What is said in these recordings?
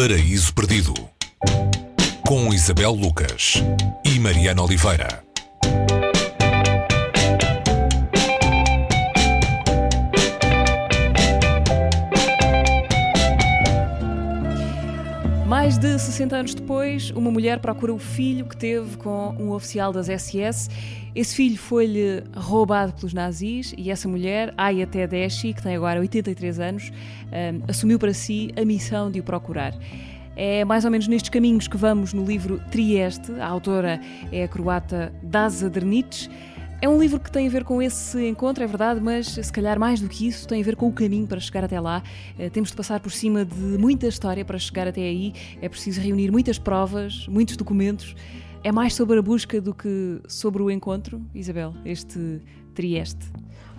Paraíso Perdido com Isabel Lucas e Mariana Oliveira. De 60 anos depois, uma mulher procura o filho que teve com um oficial das SS. Esse filho foi-lhe roubado pelos nazis e essa mulher, Aya Tedeschi, que tem agora 83 anos, um, assumiu para si a missão de o procurar. É mais ou menos nestes caminhos que vamos no livro Trieste. A autora é a croata Daza Drnic. É um livro que tem a ver com esse encontro, é verdade, mas se calhar mais do que isso, tem a ver com o caminho para chegar até lá. Eh, temos de passar por cima de muita história para chegar até aí. É preciso reunir muitas provas, muitos documentos. É mais sobre a busca do que sobre o encontro, Isabel, este Trieste.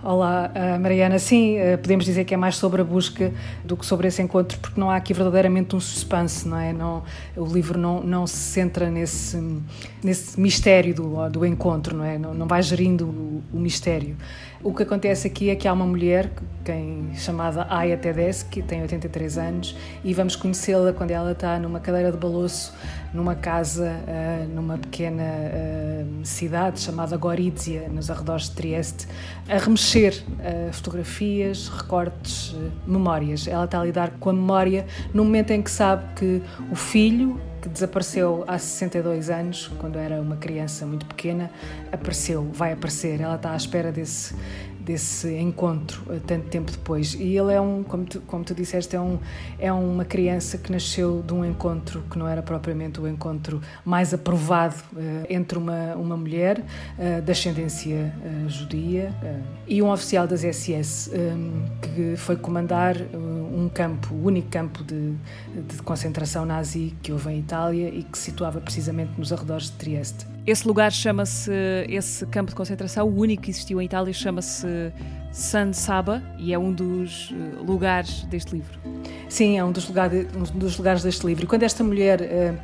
Olá, uh, Mariana. Sim, uh, podemos dizer que é mais sobre a busca do que sobre esse encontro, porque não há aqui verdadeiramente um suspense, não é? Não, o livro não, não se centra nesse, nesse mistério do, do encontro, não é? Não, não vai gerindo o, o mistério. O que acontece aqui é que há uma mulher, quem, chamada Aya Tedes, que tem 83 anos, e vamos conhecê-la quando ela está numa cadeira de balanço numa casa, uh, numa pequena uh, cidade chamada Gorizia, nos arredores de Trieste, a remexer uh, fotografias, recortes, memórias. Ela está a lidar com a memória no momento em que sabe que o filho, que desapareceu há 62 anos, quando era uma criança muito pequena, apareceu, vai aparecer. Ela está à espera desse, desse encontro eh, tanto tempo depois. E ele é um, como tu, como tu disseste, é, um, é uma criança que nasceu de um encontro que não era propriamente o encontro mais aprovado uh, entre uma, uma mulher uh, de ascendência uh, judia e um oficial das SS um, que foi comandar um campo, o único campo de, de concentração nazi que houve em Itália e que se situava precisamente nos arredores de Trieste. Esse lugar chama-se, esse campo de concentração, o único que existiu em Itália, chama-se San Saba e é um dos eh, lugares deste livro. Sim, é um dos, lugares, um dos lugares deste livro. E quando esta mulher, eh,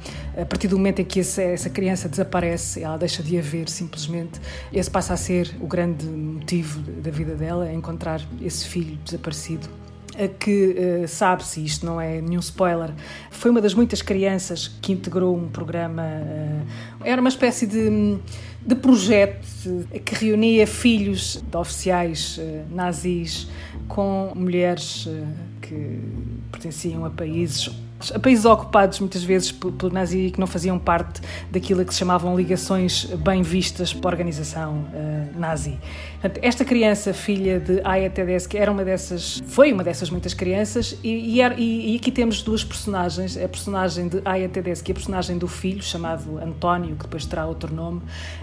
a partir do momento em que essa criança desaparece, ela deixa de haver simplesmente, esse passa a ser o grande motivo da vida dela, é encontrar esse filho desaparecido que uh, sabe-se, isto não é nenhum spoiler, foi uma das muitas crianças que integrou um programa, uh, era uma espécie de, de projeto que reunia filhos de oficiais uh, nazis com mulheres que pertenciam a países a países ocupados muitas vezes pelo nazi que não faziam parte daquilo que se chamavam ligações bem vistas pela organização uh, nazi. Portanto, esta criança, filha de Aya Tedeschi, era uma dessas, foi uma dessas muitas crianças e, e, e aqui temos duas personagens, a personagem de Aya Tedeschi e a personagem do filho, chamado António, que depois terá outro nome,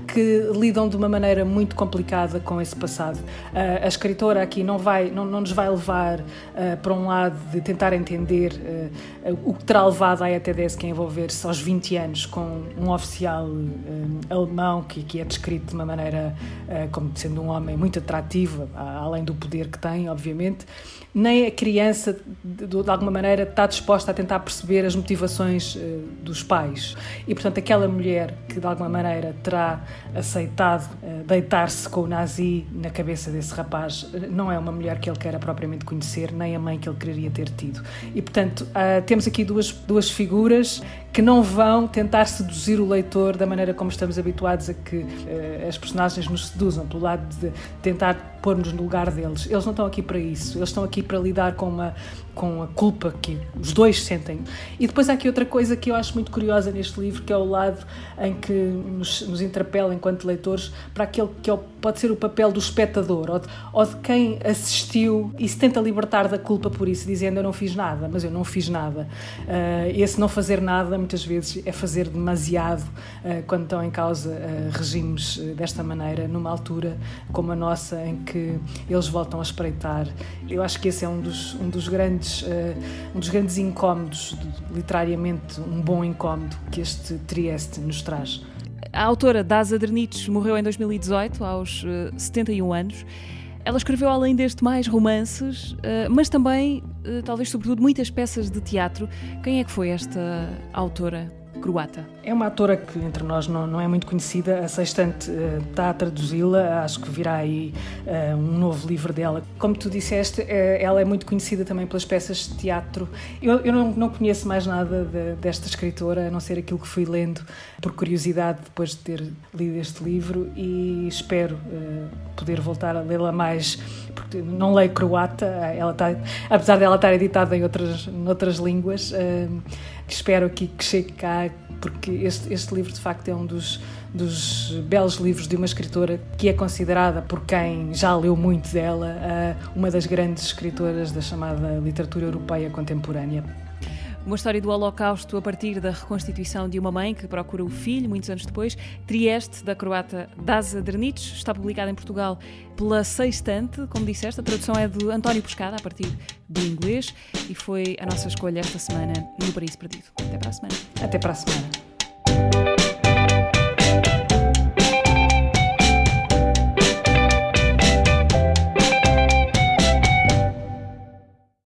que lidam de uma maneira muito complicada com esse passado. Uh, a escritora aqui não, vai, não, não nos vai levar uh, para um lado de tentar entender o que terá levado a ETDS a envolver-se aos 20 anos com um oficial um, alemão que, que é descrito de uma maneira uh, como sendo um homem muito atrativo, além do poder que tem, obviamente, nem a criança, de, de alguma maneira, está disposta a tentar perceber as motivações uh, dos pais. E, portanto, aquela mulher que, de alguma maneira, terá aceitado uh, deitar-se com o nazi na cabeça desse rapaz, não é uma mulher que ele queira propriamente conhecer, nem a mãe que ele quereria ter tido. E, portanto, temos aqui duas, duas figuras que não vão tentar seduzir o leitor da maneira como estamos habituados a que uh, as personagens nos seduzam, pelo lado de tentar pôr-nos no lugar deles. Eles não estão aqui para isso, eles estão aqui para lidar com uma com a culpa que os dois sentem. E depois há aqui outra coisa que eu acho muito curiosa neste livro, que é o lado em que nos, nos interpela enquanto leitores para aquele que é, pode ser o papel do espectador ou de, ou de, quem assistiu e se tenta libertar da culpa por isso, dizendo eu não fiz nada, mas eu não fiz nada. Uh, esse não fazer nada muitas vezes é fazer demasiado uh, quando estão em causa uh, regimes desta maneira, numa altura como a nossa, em que eles voltam a espreitar. Eu acho que esse é um dos, um dos grandes um dos grandes incómodos, literariamente um bom incómodo que este Trieste nos traz. A autora Daza Derniches morreu em 2018, aos uh, eh, 71 anos. Ela escreveu, além deste, mais romances, uh, mas também, talvez sobretudo, muitas peças de teatro. Quem é que foi esta autora? croata. É uma atora que entre nós não, não é muito conhecida. A Sextante uh, está a traduzi-la. Acho que virá aí uh, um novo livro dela. Como tu disseste, uh, ela é muito conhecida também pelas peças de teatro. Eu, eu não, não conheço mais nada de, desta escritora, a não ser aquilo que fui lendo por curiosidade depois de ter lido este livro e espero poder voltar a lê-la mais, porque não leio croata. Ela está, apesar dela estar editada em outras, outras línguas espero aqui que chegue cá, porque este, este livro de facto é um dos, dos belos livros de uma escritora que é considerada por quem já leu muito dela uma das grandes escritoras da chamada literatura europeia contemporânea. Uma história do Holocausto a partir da reconstituição de uma mãe que procura o filho, muitos anos depois. Trieste, da croata Daza Drnic, está publicada em Portugal pela Sextante, como disseste. A tradução é de António Pescada, a partir do inglês, e foi a nossa escolha esta semana no Paraíso Perdido. Até para a semana. Até para a semana. Bye.